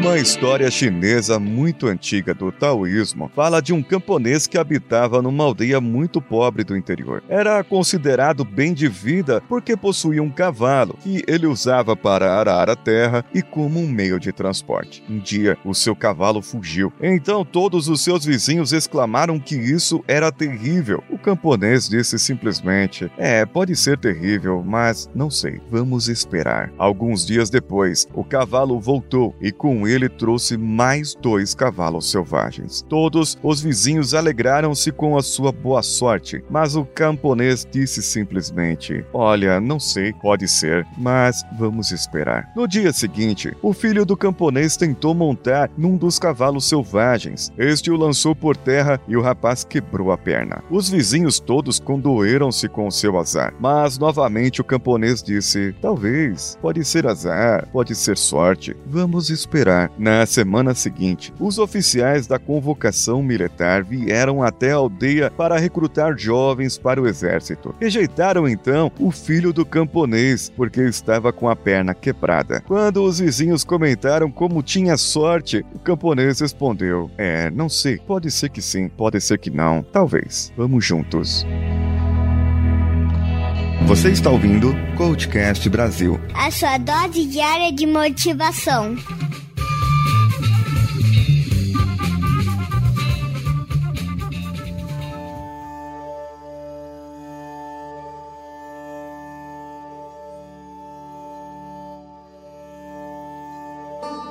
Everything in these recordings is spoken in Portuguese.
Uma história chinesa muito antiga do taoísmo fala de um camponês que habitava numa aldeia muito pobre do interior. Era considerado bem de vida porque possuía um cavalo que ele usava para arar a terra e como um meio de transporte. Um dia, o seu cavalo fugiu. Então todos os seus vizinhos exclamaram que isso era terrível. O camponês disse simplesmente: É, pode ser terrível, mas não sei. Vamos esperar. Alguns dias depois, o cavalo voltou e com ele trouxe mais dois cavalos selvagens. Todos os vizinhos alegraram-se com a sua boa sorte, mas o camponês disse simplesmente: Olha, não sei, pode ser, mas vamos esperar. No dia seguinte, o filho do camponês tentou montar num dos cavalos selvagens. Este o lançou por terra e o rapaz quebrou a perna. Os vizinhos todos condoeram-se com o seu azar, mas novamente o camponês disse: Talvez, pode ser azar, pode ser sorte. Vamos esperar. Na semana seguinte, os oficiais da convocação militar vieram até a aldeia para recrutar jovens para o exército. Rejeitaram então o filho do camponês porque estava com a perna quebrada. Quando os vizinhos comentaram como tinha sorte, o camponês respondeu: É, não sei, pode ser que sim, pode ser que não, talvez. Vamos juntos. Você está ouvindo Coachcast Brasil a sua dose diária de motivação. Thank you.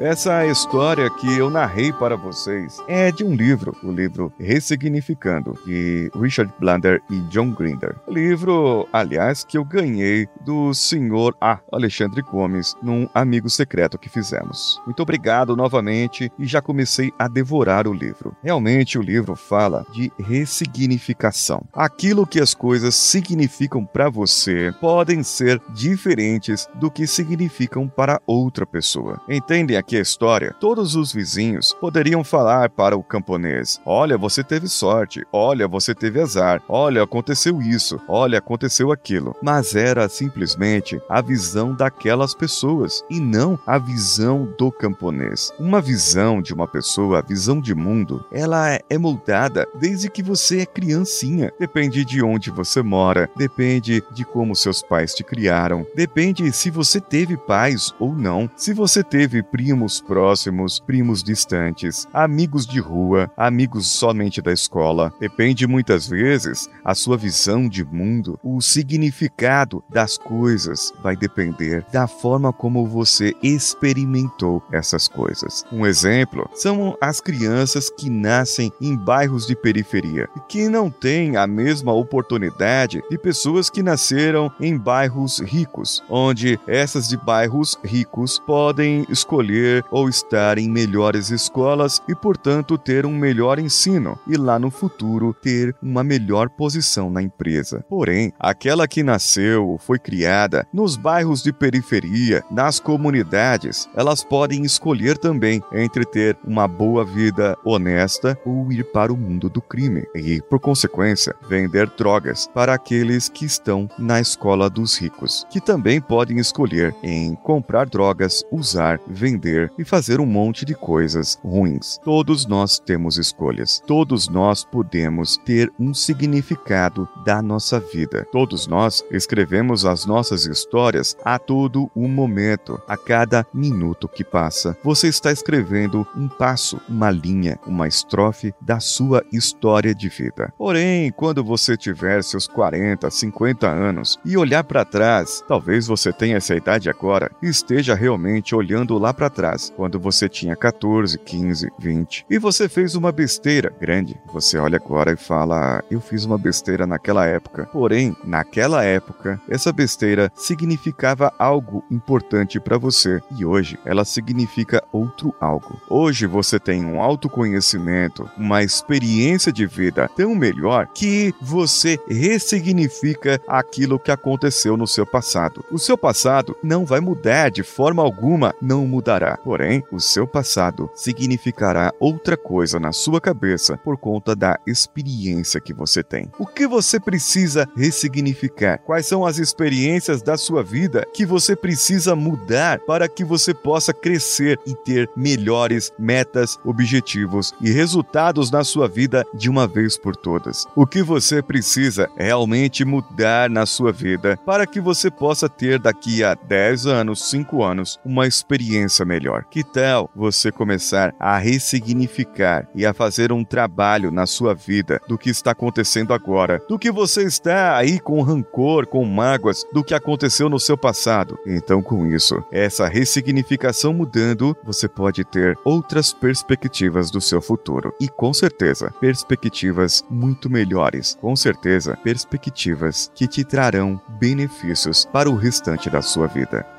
Essa história que eu narrei para vocês é de um livro, o livro Ressignificando, de Richard Blander e John Grinder. Livro, aliás, que eu ganhei do senhor A. Alexandre Gomes num amigo secreto que fizemos. Muito obrigado novamente e já comecei a devorar o livro. Realmente o livro fala de ressignificação. Aquilo que as coisas significam para você podem ser diferentes do que significam para outra pessoa. Entendem aqui a história? Todos os vizinhos poderiam falar para o camponês: Olha, você teve sorte, olha, você teve azar, olha, aconteceu isso, olha, aconteceu aquilo. Mas era simplesmente a visão daquelas pessoas e não a visão do camponês. Uma visão de uma pessoa, a visão de mundo, ela é moldada desde que você é criancinha. Depende de onde você mora, depende de como seus pais te criaram, depende se você teve pais ou não, se você teve primos primos próximos, primos distantes, amigos de rua, amigos somente da escola. Depende muitas vezes a sua visão de mundo, o significado das coisas vai depender da forma como você experimentou essas coisas. Um exemplo são as crianças que nascem em bairros de periferia e que não têm a mesma oportunidade de pessoas que nasceram em bairros ricos, onde essas de bairros ricos podem escolher ou estar em melhores escolas e, portanto, ter um melhor ensino e lá no futuro ter uma melhor posição na empresa. Porém, aquela que nasceu ou foi criada nos bairros de periferia, nas comunidades, elas podem escolher também entre ter uma boa vida honesta ou ir para o mundo do crime e, por consequência, vender drogas para aqueles que estão na escola dos ricos, que também podem escolher em comprar drogas, usar, vender e fazer um monte de coisas ruins. Todos nós temos escolhas. Todos nós podemos ter um significado da nossa vida. Todos nós escrevemos as nossas histórias a todo o momento, a cada minuto que passa. Você está escrevendo um passo, uma linha, uma estrofe da sua história de vida. Porém, quando você tiver seus 40, 50 anos e olhar para trás, talvez você tenha essa idade agora esteja realmente olhando lá para trás atrás, quando você tinha 14, 15, 20, e você fez uma besteira grande. Você olha agora e fala: Eu fiz uma besteira naquela época. Porém, naquela época, essa besteira significava algo importante para você e hoje ela significa outro algo. Hoje você tem um autoconhecimento, uma experiência de vida tão melhor que você ressignifica aquilo que aconteceu no seu passado. O seu passado não vai mudar de forma alguma, não mudará Porém, o seu passado significará outra coisa na sua cabeça por conta da experiência que você tem. O que você precisa ressignificar? Quais são as experiências da sua vida que você precisa mudar para que você possa crescer e ter melhores metas, objetivos e resultados na sua vida de uma vez por todas? O que você precisa realmente mudar na sua vida para que você possa ter daqui a 10 anos, 5 anos, uma experiência melhor? Que tal você começar a ressignificar e a fazer um trabalho na sua vida do que está acontecendo agora, do que você está aí com rancor, com mágoas, do que aconteceu no seu passado? Então, com isso, essa ressignificação mudando, você pode ter outras perspectivas do seu futuro e, com certeza, perspectivas muito melhores. Com certeza, perspectivas que te trarão benefícios para o restante da sua vida.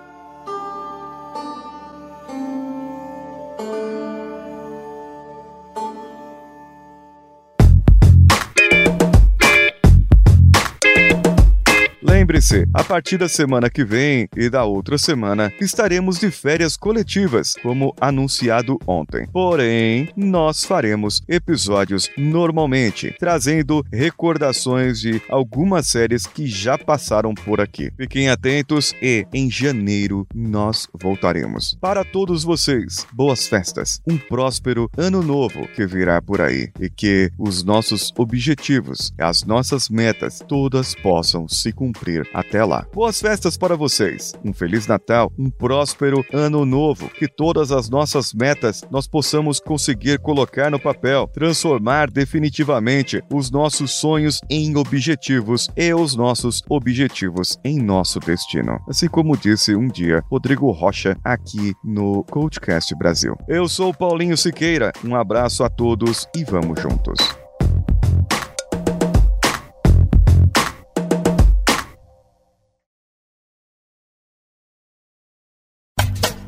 Lembre-se, a partir da semana que vem e da outra semana estaremos de férias coletivas, como anunciado ontem. Porém, nós faremos episódios normalmente, trazendo recordações de algumas séries que já passaram por aqui. Fiquem atentos e em janeiro nós voltaremos. Para todos vocês, boas festas, um próspero ano novo que virá por aí e que os nossos objetivos, as nossas metas, todas possam se cumprir até lá. Boas festas para vocês, um Feliz Natal, um próspero Ano Novo, que todas as nossas metas nós possamos conseguir colocar no papel, transformar definitivamente os nossos sonhos em objetivos e os nossos objetivos em nosso destino. Assim como disse um dia Rodrigo Rocha aqui no Coachcast Brasil. Eu sou Paulinho Siqueira, um abraço a todos e vamos juntos.